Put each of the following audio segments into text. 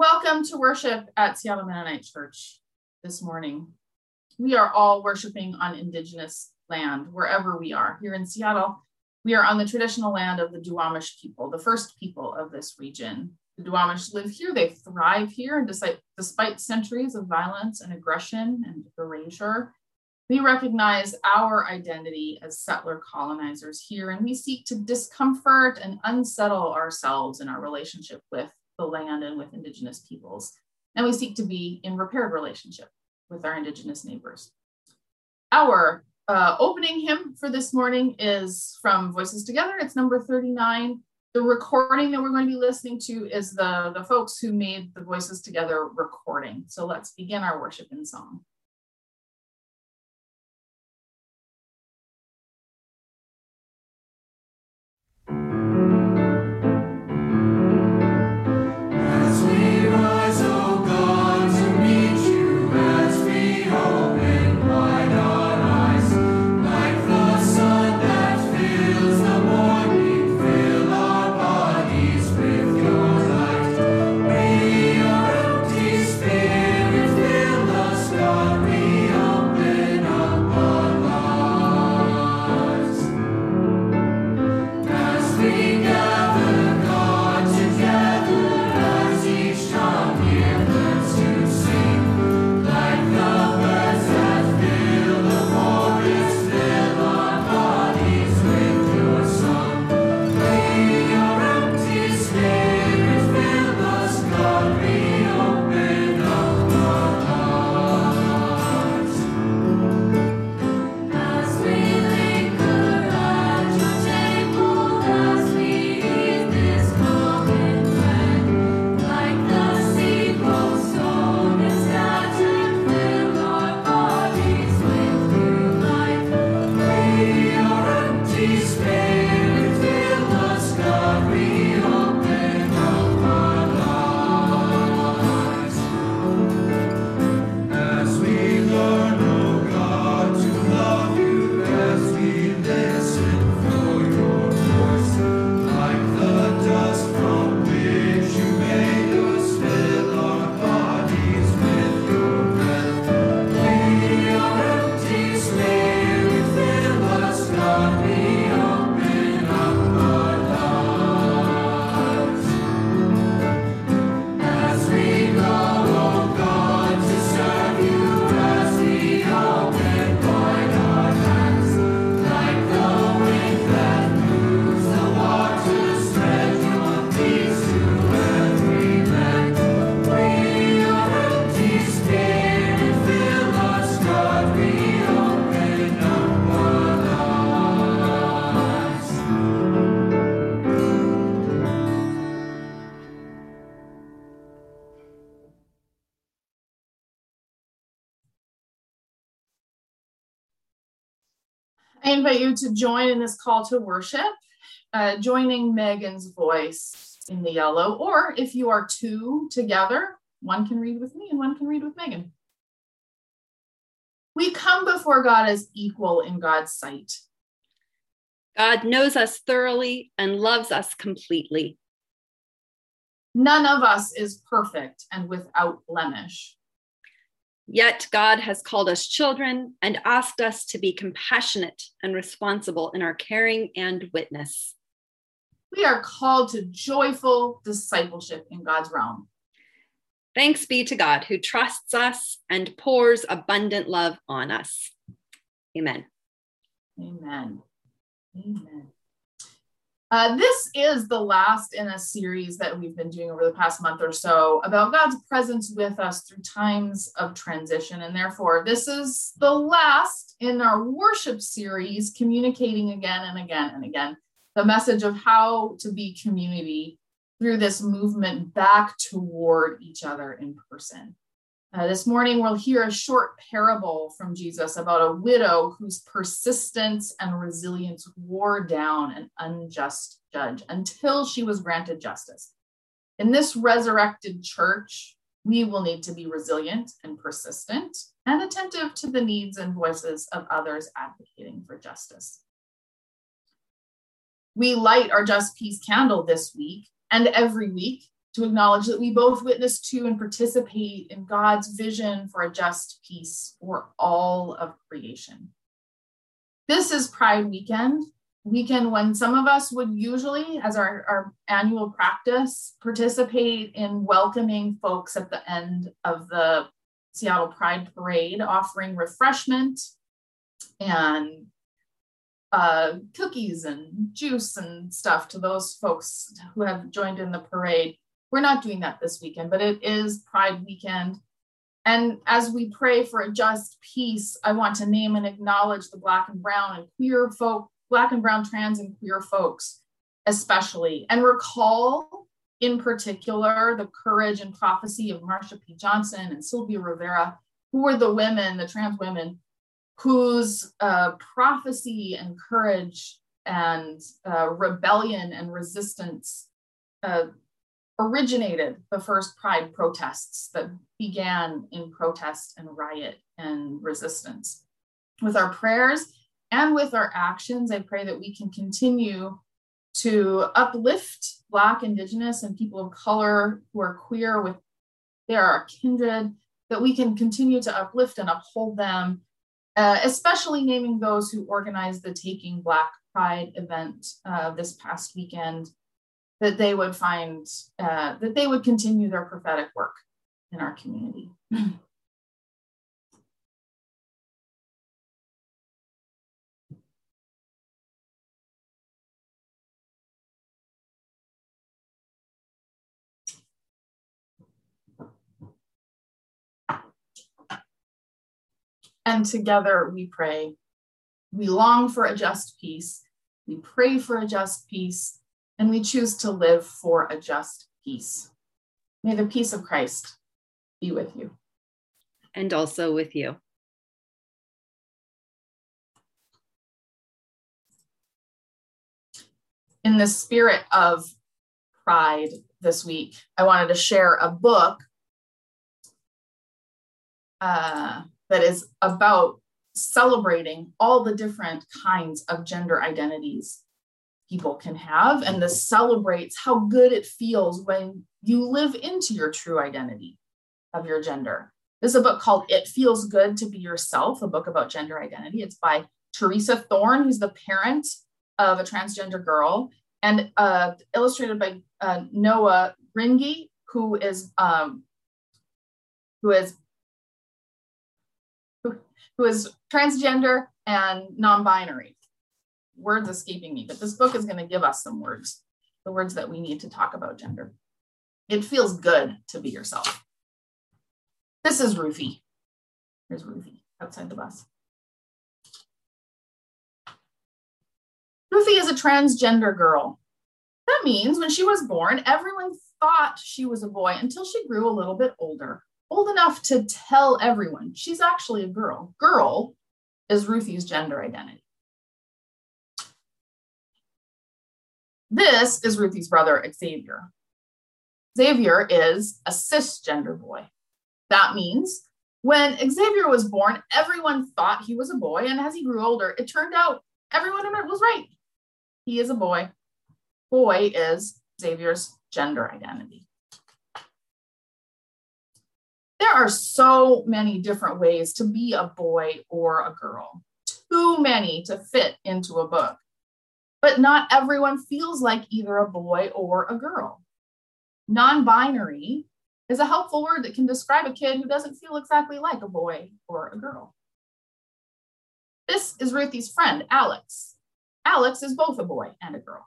Welcome to worship at Seattle Mennonite Church this morning. We are all worshiping on Indigenous land, wherever we are. Here in Seattle, we are on the traditional land of the Duwamish people, the first people of this region. The Duwamish live here, they thrive here, and despite, centuries of violence and aggression and erasure, we recognize our identity as settler colonizers here, and we seek to discomfort and unsettle ourselves in our relationship with the land and with Indigenous peoples. And we seek to be in repaired relationship with our Indigenous neighbors. Our uh, opening hymn for this morning is from Voices Together. It's number 39. The recording that we're going to be listening to is the, the folks who made the Voices Together recording. So let's begin our worship in song. To join in this call to worship, uh, joining Megan's voice in the yellow, or if you are two together, one can read with me and one can read with Megan. We come before God as equal in God's sight. God knows us thoroughly and loves us completely. None of us is perfect and without blemish. Yet God has called us children and asked us to be compassionate and responsible in our caring and witness. We are called to joyful discipleship in God's realm. Thanks be to God who trusts us and pours abundant love on us. Amen. Amen. Amen. Uh, this is the last in a series that we've been doing over the past month or so about God's presence with us through times of transition. And therefore, this is the last in our worship series, communicating again and again and again the message of how to be community through this movement back toward each other in person. Uh, this morning, we'll hear a short parable from Jesus about a widow whose persistence and resilience wore down an unjust judge until she was granted justice. In this resurrected church, we will need to be resilient and persistent and attentive to the needs and voices of others advocating for justice. We light our Just Peace candle this week and every week to acknowledge that we both witness to and participate in God's vision for a just peace for all of creation. This is Pride Weekend, weekend when some of us would usually, as our, our annual practice, participate in welcoming folks at the end of the Seattle Pride Parade, offering refreshment and uh, cookies and juice and stuff to those folks who have joined in the parade. We're not doing that this weekend, but it is Pride weekend. And as we pray for a just peace, I want to name and acknowledge the Black and Brown and queer folk, Black and Brown trans and queer folks, especially, and recall in particular the courage and prophecy of Marsha P. Johnson and Sylvia Rivera, who were the women, the trans women, whose uh, prophecy and courage and uh, rebellion and resistance uh, originated the first pride protests that began in protest and riot and resistance. With our prayers and with our actions, I pray that we can continue to uplift Black, Indigenous, and people of color who are queer with their kindred, that we can continue to uplift and uphold them, uh, especially naming those who organized the Taking Black Pride event uh, this past weekend that they would find uh, that they would continue their prophetic work in our community. and together we pray. We long for a just peace. We pray for a just peace and we choose to live for a just peace. May the peace of Christ be with you. And also with you. In the spirit of pride this week, I wanted to share a book uh, that is about celebrating all the different kinds of gender identities people can have. And this celebrates how good it feels when you live into your true identity of your gender. This is a book called It Feels Good to Be Yourself, a book about gender identity. It's by Theresa Thorn, who's the parent of a transgender girl, and uh, illustrated by uh, Noah Grigni, who is um, who is who, who is transgender and non-binary words escaping me, but this book is going to give us some words, the words that we need to talk about gender. It feels good to be yourself. This is Ruthie. Here's Ruthie outside the bus. Ruthie is a transgender girl. That means when she was born, everyone thought she was a boy until she grew a little bit older, old enough to tell everyone she's actually a girl. Girl is Ruthie's gender identity. This is Ruthie's brother, Xavier. Xavier is a cisgender boy. That means when Xavier was born, everyone thought he was a boy. And as he grew older, it turned out everyone was right. He is a boy. Boy is Xavier's gender identity. There are so many different ways to be a boy or a girl, too many to fit into a book. But not everyone feels like either a boy or a girl. Non binary is a helpful word that can describe a kid who doesn't feel exactly like a boy or a girl. This is Ruthie's friend, Alex. Alex is both a boy and a girl.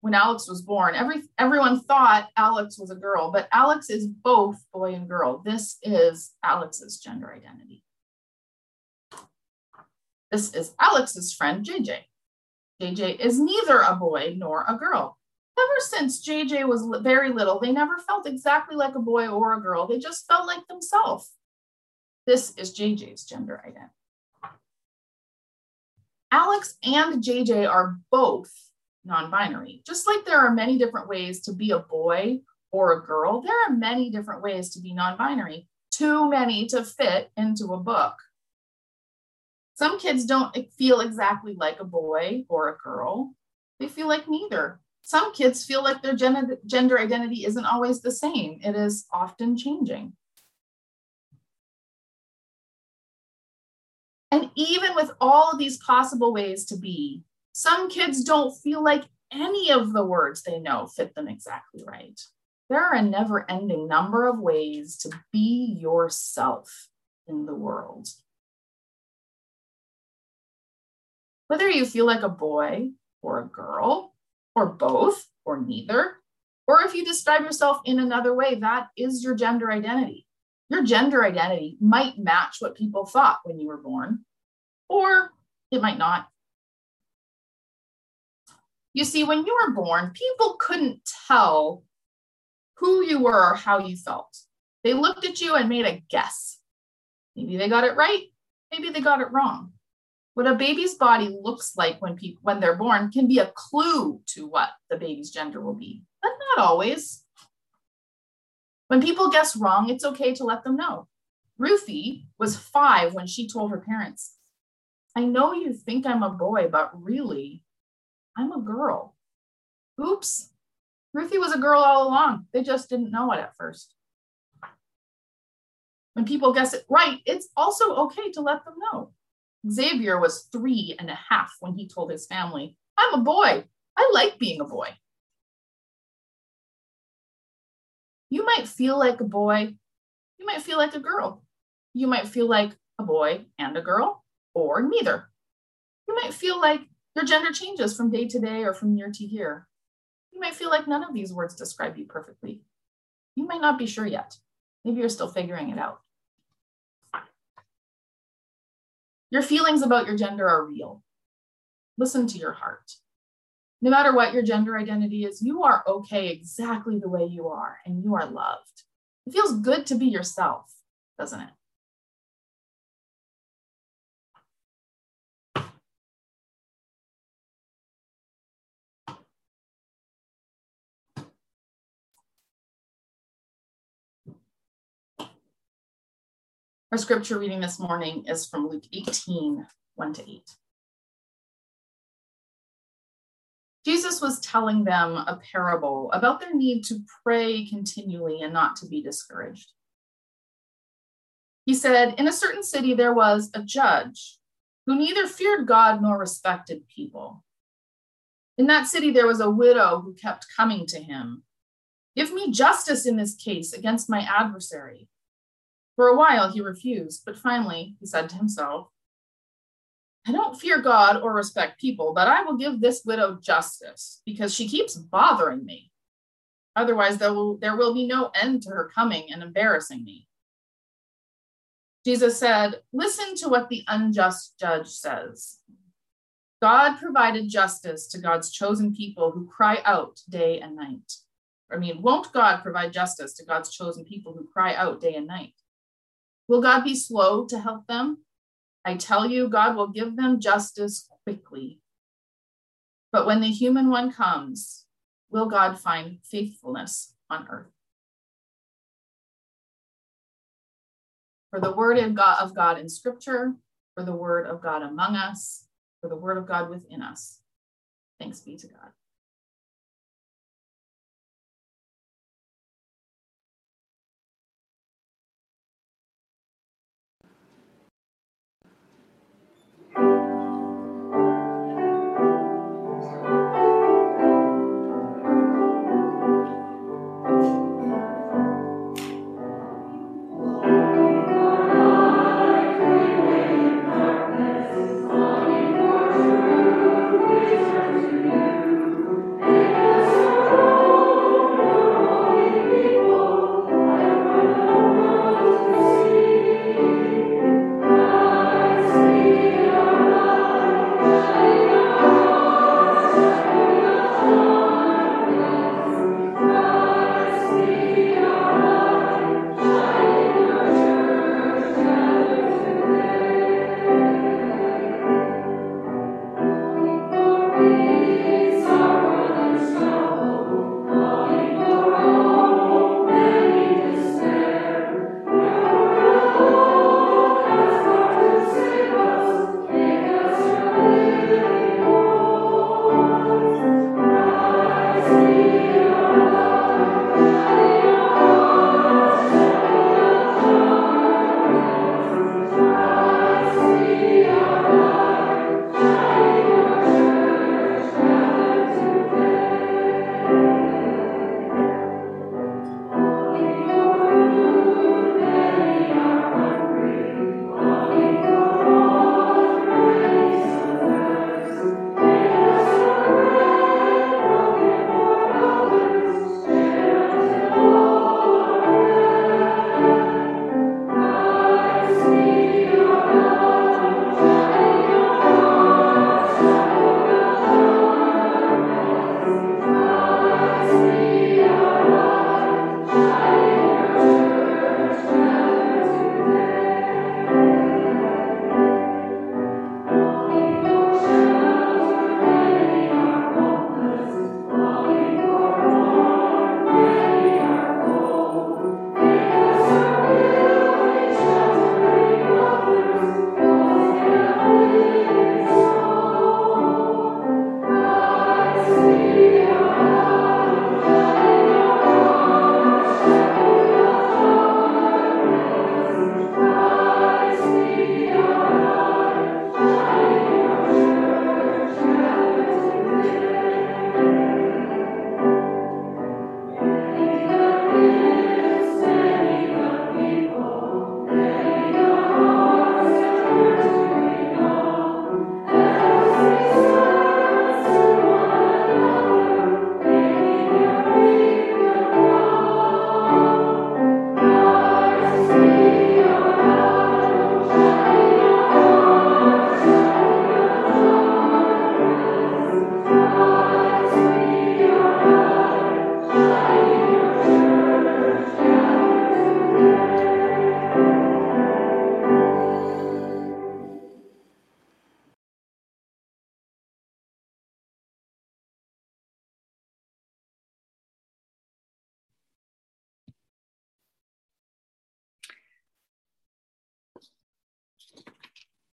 When Alex was born, every, everyone thought Alex was a girl, but Alex is both boy and girl. This is Alex's gender identity. This is Alex's friend, JJ. JJ is neither a boy nor a girl. Ever since JJ was very little, they never felt exactly like a boy or a girl. They just felt like themselves. This is JJ's gender identity. Alex and JJ are both non binary. Just like there are many different ways to be a boy or a girl, there are many different ways to be non binary, too many to fit into a book. Some kids don't feel exactly like a boy or a girl. They feel like neither. Some kids feel like their gender identity isn't always the same, it is often changing. And even with all of these possible ways to be, some kids don't feel like any of the words they know fit them exactly right. There are a never ending number of ways to be yourself in the world. Whether you feel like a boy or a girl, or both, or neither, or if you describe yourself in another way, that is your gender identity. Your gender identity might match what people thought when you were born, or it might not. You see, when you were born, people couldn't tell who you were or how you felt. They looked at you and made a guess. Maybe they got it right, maybe they got it wrong. What a baby's body looks like when people when they're born can be a clue to what the baby's gender will be, but not always. When people guess wrong, it's okay to let them know. Ruthie was five when she told her parents, I know you think I'm a boy, but really, I'm a girl. Oops. Ruthie was a girl all along. They just didn't know it at first. When people guess it right, it's also okay to let them know. Xavier was three and a half when he told his family, I'm a boy. I like being a boy. You might feel like a boy. You might feel like a girl. You might feel like a boy and a girl, or neither. You might feel like your gender changes from day to day or from year to year. You might feel like none of these words describe you perfectly. You might not be sure yet. Maybe you're still figuring it out. Your feelings about your gender are real. Listen to your heart. No matter what your gender identity is, you are okay exactly the way you are, and you are loved. It feels good to be yourself, doesn't it? Our scripture reading this morning is from Luke 18 1 to 8. Jesus was telling them a parable about their need to pray continually and not to be discouraged. He said, In a certain city, there was a judge who neither feared God nor respected people. In that city, there was a widow who kept coming to him. Give me justice in this case against my adversary. For a while he refused, but finally he said to himself, I don't fear God or respect people, but I will give this widow justice because she keeps bothering me. Otherwise, there will, there will be no end to her coming and embarrassing me. Jesus said, Listen to what the unjust judge says. God provided justice to God's chosen people who cry out day and night. I mean, won't God provide justice to God's chosen people who cry out day and night? Will God be slow to help them? I tell you, God will give them justice quickly. But when the human one comes, will God find faithfulness on earth? For the word of God, of God in scripture, for the word of God among us, for the word of God within us. Thanks be to God.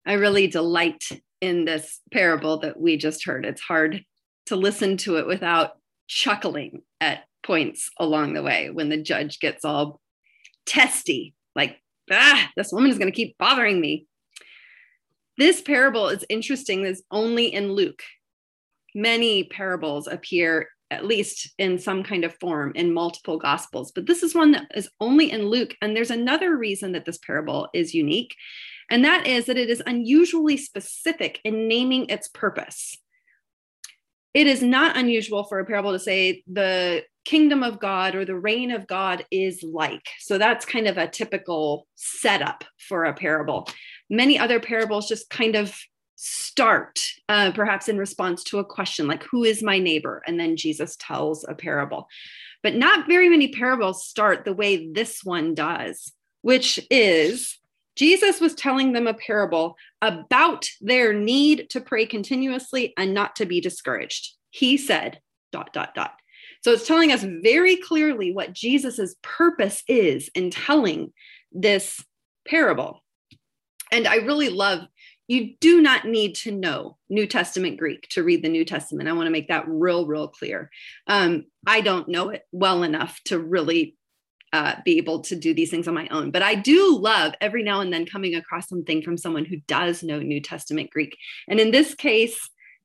I really delight in this parable that we just heard. It's hard to listen to it without chuckling at points along the way when the judge gets all testy, like, ah, this woman is going to keep bothering me. This parable is interesting, is only in Luke. Many parables appear, at least in some kind of form, in multiple gospels, but this is one that is only in Luke. And there's another reason that this parable is unique, and that is that it is unusually specific in naming its purpose. It is not unusual for a parable to say the kingdom of God or the reign of God is like. So that's kind of a typical setup for a parable. Many other parables just kind of start, uh, perhaps in response to a question like, Who is my neighbor? And then Jesus tells a parable. But not very many parables start the way this one does, which is Jesus was telling them a parable about their need to pray continuously and not to be discouraged. He said, dot, dot, dot. So it's telling us very clearly what Jesus's purpose is in telling this parable. And I really love you do not need to know New Testament Greek to read the New Testament. I want to make that real, real clear. Um, I don't know it well enough to really uh, be able to do these things on my own. But I do love every now and then coming across something from someone who does know New Testament Greek. And in this case,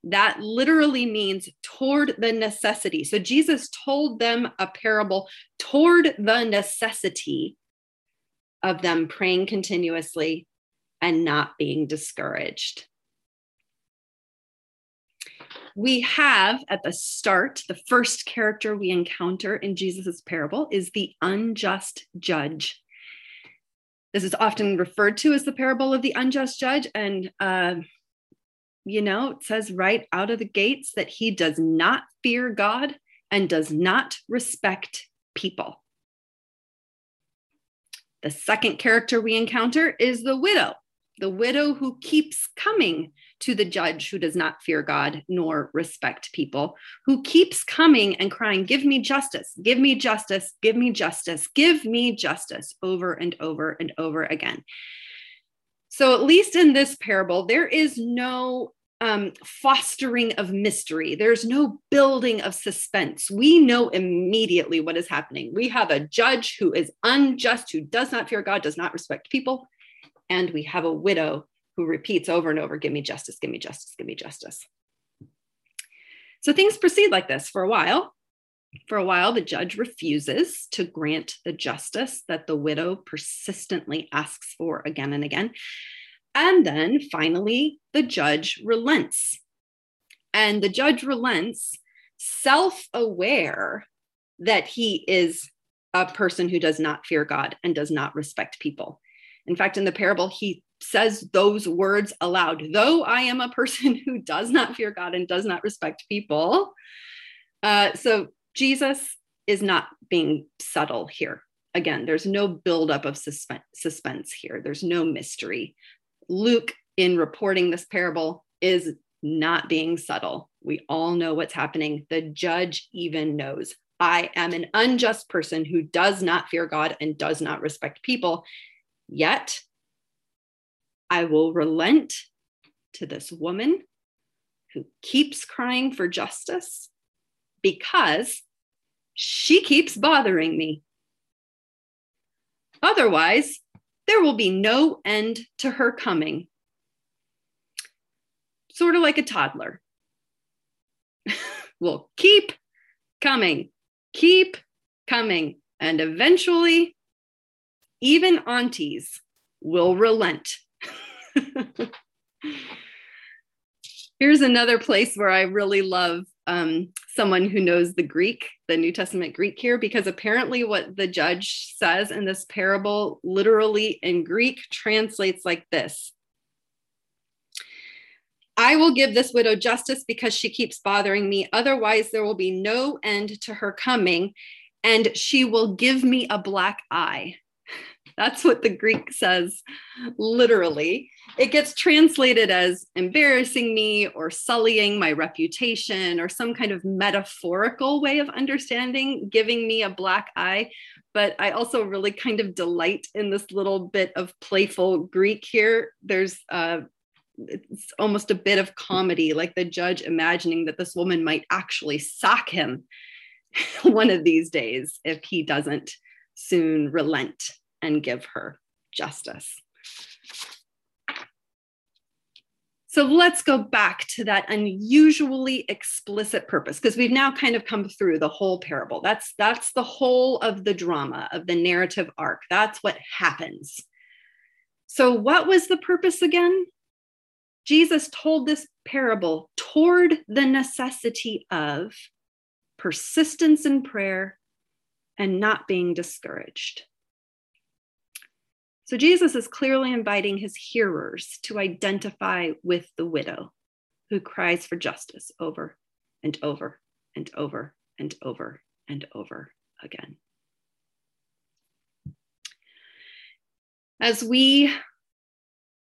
that literally means toward the necessity. So Jesus told them a parable toward the necessity of them praying continuously and not being discouraged we have at the start, the first character we encounter in Jesus' parable is the unjust judge. This is often referred to as the parable of the unjust judge. And, uh, you know, it says right out of the gates that he does not fear God and does not respect people. The second character we encounter is the widow, the widow who keeps coming to the judge who does not fear God nor respect people, who keeps coming and crying, Give me justice, give me justice, give me justice, give me justice over and over and over again. So, at least in this parable, there is no um, fostering of mystery. There's no building of suspense. We know immediately what is happening. We have a judge who is unjust, who does not fear God, does not respect people. And we have a widow who repeats over and over, Give me justice, give me justice, give me justice. So things proceed like this for a while. For a while, the judge refuses to grant the justice that the widow persistently asks for again and again. And then finally, the judge relents. And the judge relents, self aware that he is a person who does not fear God and does not respect people. In fact, in the parable, he says those words aloud. Though I am a person who does not fear God and does not respect people. Uh, so Jesus is not being subtle here. Again, there's no buildup of suspense, suspense here, there's no mystery. Luke, in reporting this parable, is not being subtle. We all know what's happening. The judge even knows I am an unjust person who does not fear God and does not respect people. Yet I will relent to this woman who keeps crying for justice because she keeps bothering me. Otherwise, there will be no end to her coming. Sort of like a toddler. will keep coming, keep coming, and eventually, even aunties will relent Here's another place where I really love um, someone who knows the Greek, the New Testament Greek here, because apparently what the judge says in this parable, literally in Greek, translates like this I will give this widow justice because she keeps bothering me. Otherwise, there will be no end to her coming, and she will give me a black eye. That's what the Greek says literally. It gets translated as embarrassing me or sullying my reputation or some kind of metaphorical way of understanding, giving me a black eye. But I also really kind of delight in this little bit of playful Greek here. There's uh, it's almost a bit of comedy, like the judge imagining that this woman might actually sack him one of these days if he doesn't soon relent and give her justice. So let's go back to that unusually explicit purpose because we've now kind of come through the whole parable. That's that's the whole of the drama of the narrative arc. That's what happens. So what was the purpose again? Jesus told this parable toward the necessity of persistence in prayer and not being discouraged. So Jesus is clearly inviting his hearers to identify with the widow who cries for justice over and over and over and over and over again. As we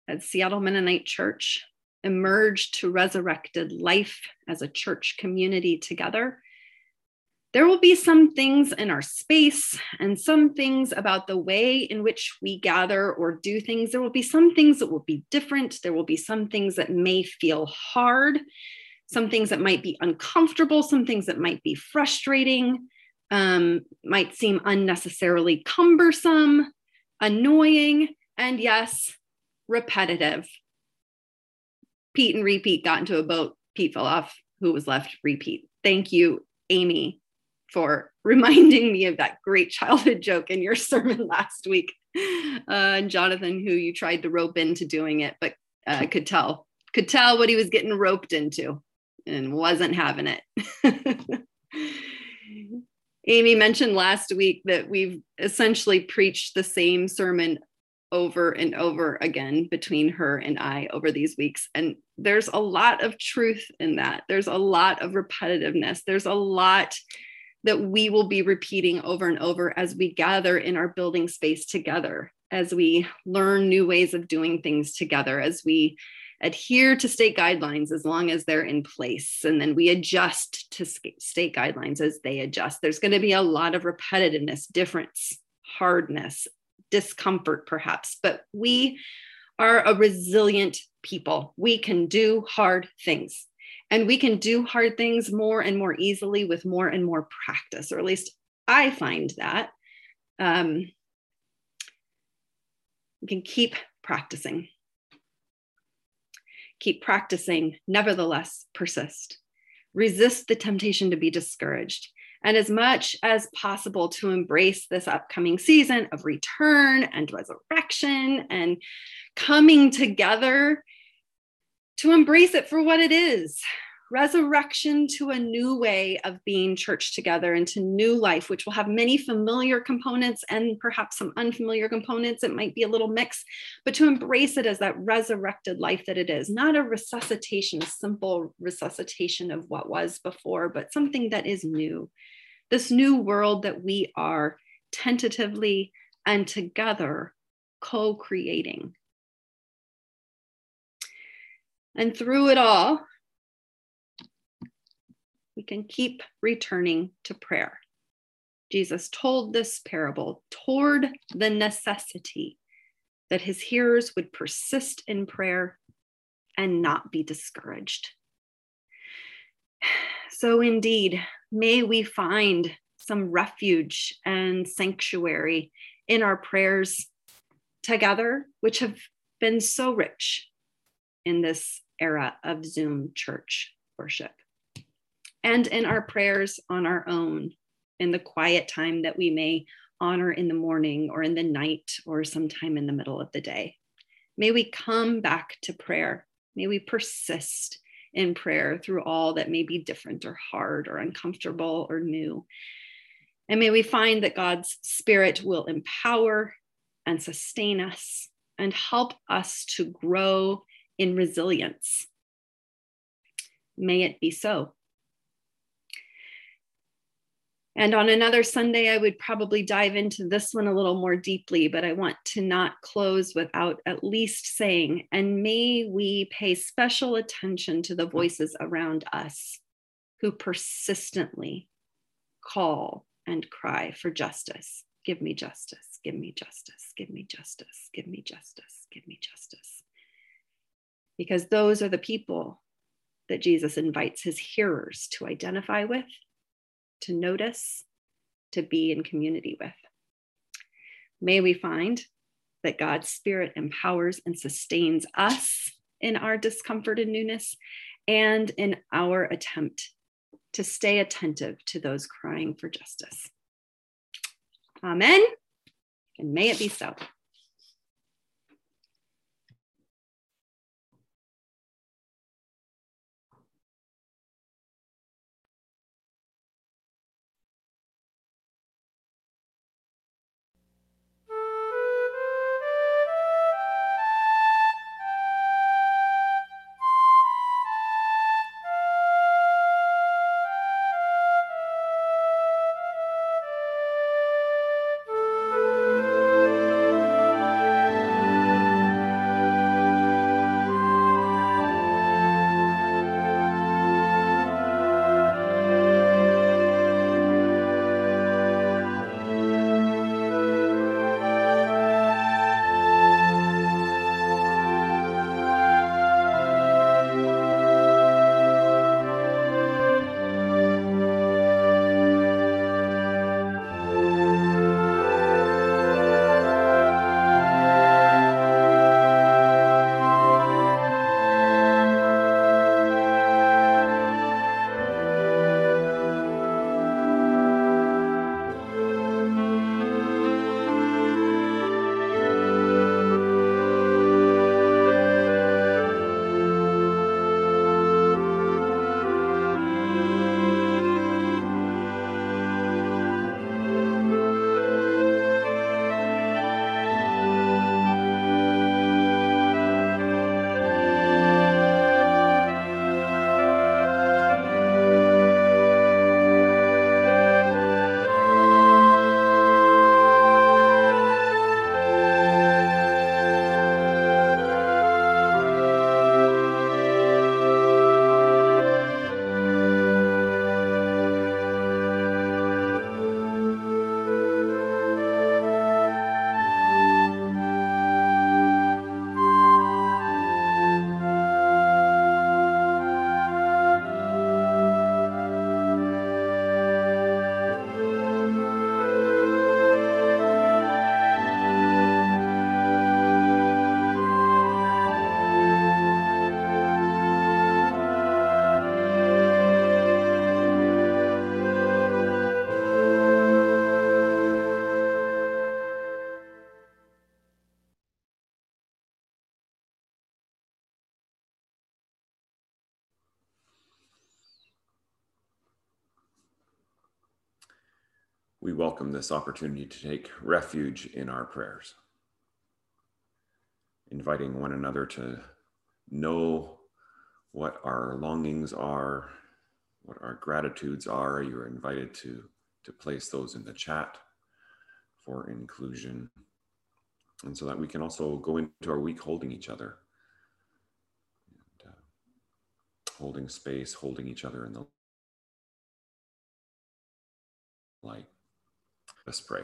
at Seattle Mennonite Church emerge to resurrected life as a church community together, there will be some things in our space and some things about the way in which we gather or do things. There will be some things that will be different. There will be some things that may feel hard, some things that might be uncomfortable, some things that might be frustrating, um, might seem unnecessarily cumbersome, annoying, and yes, repetitive. Pete and repeat got into a boat. Pete fell off. Who was left? Repeat. Thank you, Amy, for reminding me of that great childhood joke in your sermon last week. Uh, and Jonathan, who you tried to rope into doing it, but uh, could tell, could tell what he was getting roped into and wasn't having it. Amy mentioned last week that we've essentially preached the same sermon over and over again between her and I over these weeks. And there's a lot of truth in that. There's a lot of repetitiveness. There's a lot that we will be repeating over and over as we gather in our building space together, as we learn new ways of doing things together, as we adhere to state guidelines as long as they're in place. And then we adjust to state guidelines as they adjust. There's going to be a lot of repetitiveness, difference, hardness, discomfort, perhaps, but we are a resilient people. We can do hard things. And we can do hard things more and more easily with more and more practice, or at least I find that. Um, we can keep practicing. Keep practicing, nevertheless, persist. Resist the temptation to be discouraged. And as much as possible to embrace this upcoming season of return and resurrection and coming together to embrace it for what it is resurrection to a new way of being church together into new life, which will have many familiar components and perhaps some unfamiliar components. It might be a little mix, but to embrace it as that resurrected life that it is, not a resuscitation, a simple resuscitation of what was before, but something that is new. This new world that we are tentatively and together co creating. And through it all, we can keep returning to prayer. Jesus told this parable toward the necessity that his hearers would persist in prayer and not be discouraged. So, indeed, may we find some refuge and sanctuary in our prayers together, which have been so rich in this era of Zoom church worship and in our prayers on our own in the quiet time that we may honor in the morning or in the night or sometime in the middle of the day. May we come back to prayer. May we persist in prayer through all that may be different or hard or uncomfortable or new. And may we find that God's Spirit will empower and sustain us and help us to grow in resilience. May it be so. And on another Sunday, I would probably dive into this one a little more deeply, but I want to not close without at least saying, and may we pay special attention to the voices around us who persistently call and cry for justice. Give me justice, give me justice, give me justice, give me justice, give me justice. Because those are the people that Jesus invites his hearers to identify with, to notice, to be in community with. May we find that God's Spirit empowers and sustains us in our discomfort and newness and in our attempt to stay attentive to those crying for justice. Amen. And may it be so. We welcome this opportunity to take refuge in our prayers, inviting one another to know what our longings are, what our gratitudes are. You're invited to, to place those in the chat for inclusion. And so that we can also go into our week holding each other, and, uh, holding space, holding each other in the light. Let's pray.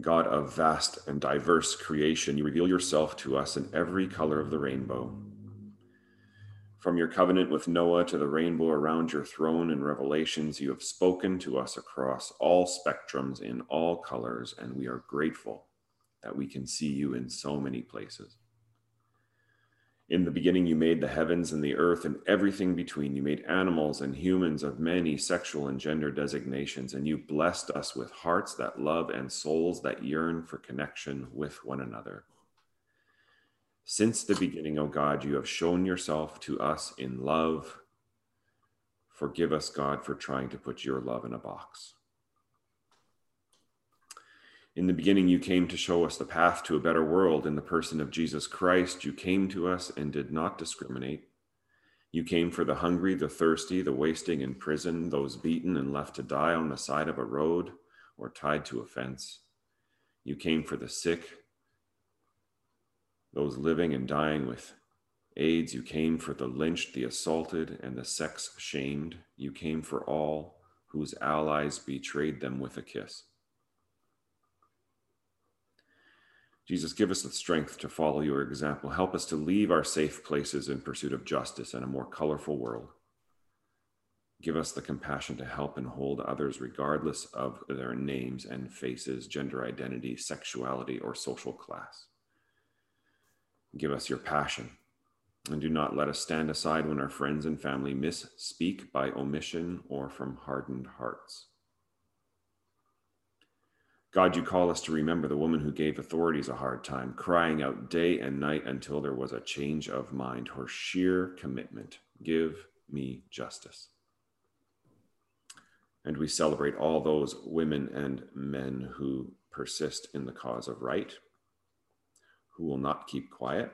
God of vast and diverse creation, you reveal yourself to us in every color of the rainbow. From your covenant with Noah to the rainbow around your throne in Revelations, you have spoken to us across all spectrums in all colors, and we are grateful that we can see you in so many places. In the beginning, you made the heavens and the earth and everything between. You made animals and humans of many sexual and gender designations, and you blessed us with hearts that love and souls that yearn for connection with one another. Since the beginning, O God, you have shown yourself to us in love. Forgive us, God, for trying to put your love in a box. In the beginning, you came to show us the path to a better world in the person of Jesus Christ. You came to us and did not discriminate. You came for the hungry, the thirsty, the wasting in prison, those beaten and left to die on the side of a road or tied to a fence. You came for the sick, those living and dying with AIDS. You came for the lynched, the assaulted, and the sex shamed. You came for all whose allies betrayed them with a kiss. Jesus, give us the strength to follow your example. Help us to leave our safe places in pursuit of justice and a more colorful world. Give us the compassion to help and hold others regardless of their names and faces, gender identity, sexuality, or social class. Give us your passion and do not let us stand aside when our friends and family misspeak by omission or from hardened hearts. God, you call us to remember the woman who gave authorities a hard time, crying out day and night until there was a change of mind. Her sheer commitment give me justice. And we celebrate all those women and men who persist in the cause of right, who will not keep quiet,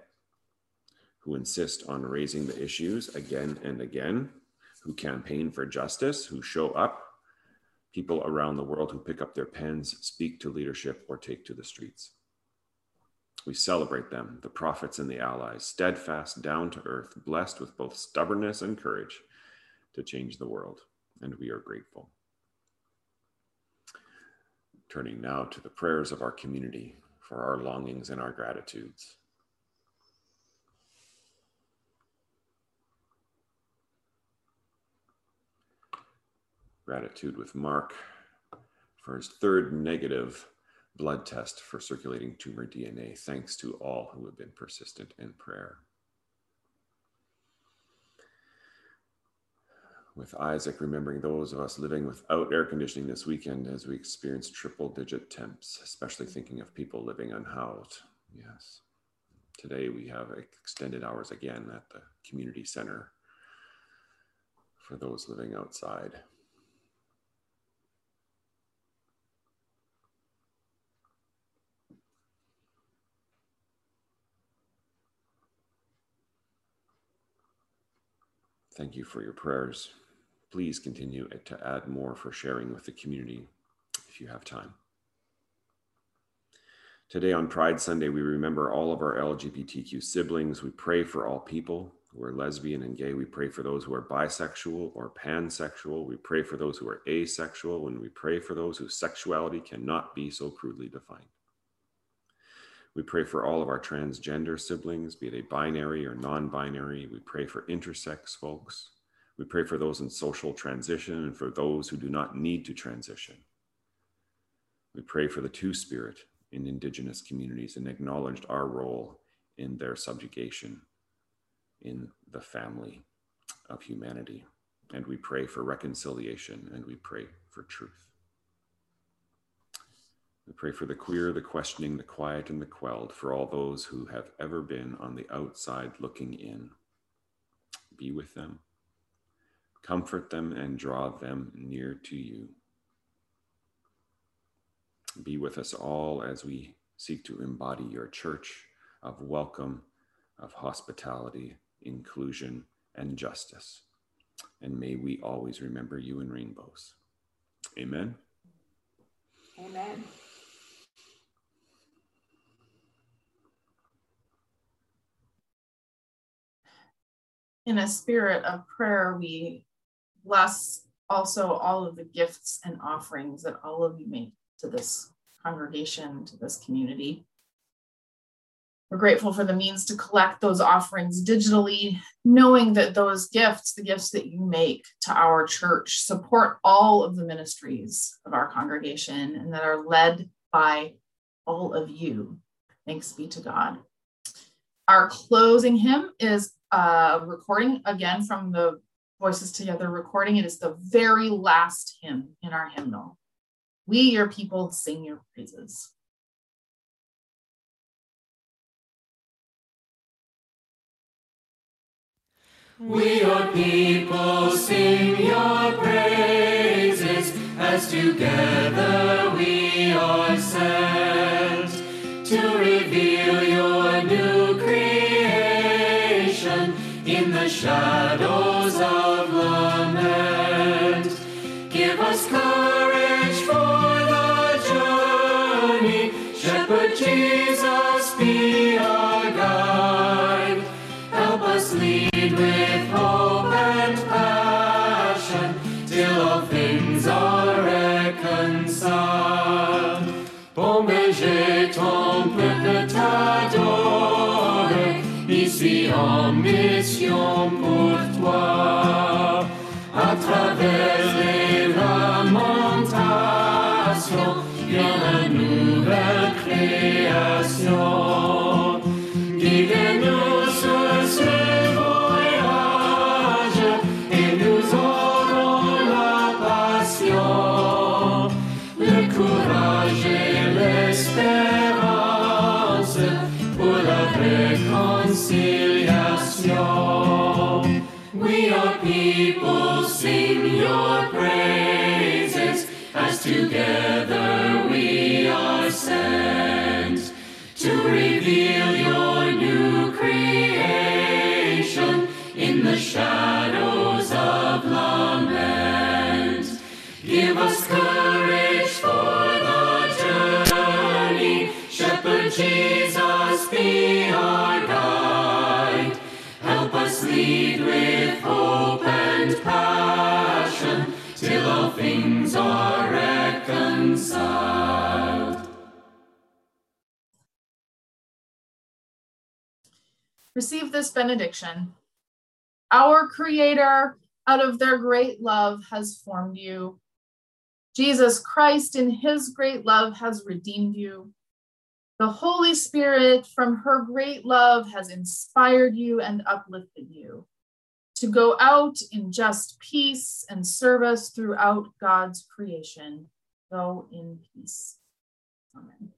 who insist on raising the issues again and again, who campaign for justice, who show up, people around the world who pick up their pens, speak to leadership, or take to the streets. We celebrate them, the prophets and the allies, steadfast, down to earth, blessed with both stubbornness and courage to change the world, and we are grateful. Turning now to the prayers of our community for our longings and our gratitudes. Gratitude with Mark for his third negative blood test for circulating tumor DNA. Thanks to all who have been persistent in prayer. with Isaac, remembering those of us living without air conditioning this weekend as we experience triple digit temps, especially thinking of people living unhoused. Yes. Today we have extended hours again at the community center for those living outside. Thank you for your prayers please continue to add more for sharing with the community if you have time. Today on Pride Sunday, we remember all of our LGBTQ siblings. We pray for all people who are lesbian and gay. We pray for those who are bisexual or pansexual. We pray for those who are asexual, and we pray for those whose sexuality cannot be so crudely defined. We pray for all of our transgender siblings, be they binary or non binary. We pray for intersex folks. We pray for those in social transition and for those who do not need to transition. We pray for the Two Spirit in Indigenous communities and acknowledged our role in their subjugation in the family of humanity. And we pray for reconciliation and we pray for truth. We pray for the queer, the questioning, the quiet, and the quelled, for all those who have ever been on the outside looking in. Be with them Comfort them and draw them near to you. Be with us all as we seek to embody your church of welcome, of hospitality, inclusion, and justice. And may we always remember you in rainbows. Amen. Amen. In a spirit of prayer, we bless also all of the gifts and offerings that all of you make to this congregation, to this community. We're grateful for the means to collect those offerings digitally, knowing that those gifts, the gifts that you make to our church, support all of the ministries of our congregation and that are led by all of you. Thanks be to God. Our closing hymn is a recording again from the voices together recording. It is the very last hymn in our hymnal. We, your people, sing your praises. We, your people, sing your praises as together we À travers les lamentations, a la nouvelle création. People, sing your praises as together we are sent to reveal your new creation in the shadows of lament. Give us courage for the journey. Shepherd Jesus, be our lead with hope and passion till all things are reconciled. Receive this benediction. Our Creator, out of their great love, has formed you. Jesus Christ, in his great love, has redeemed you. The Holy Spirit, from her great love, has inspired you and uplifted you to go out in just peace and service throughout God's creation. Go in peace. Amen.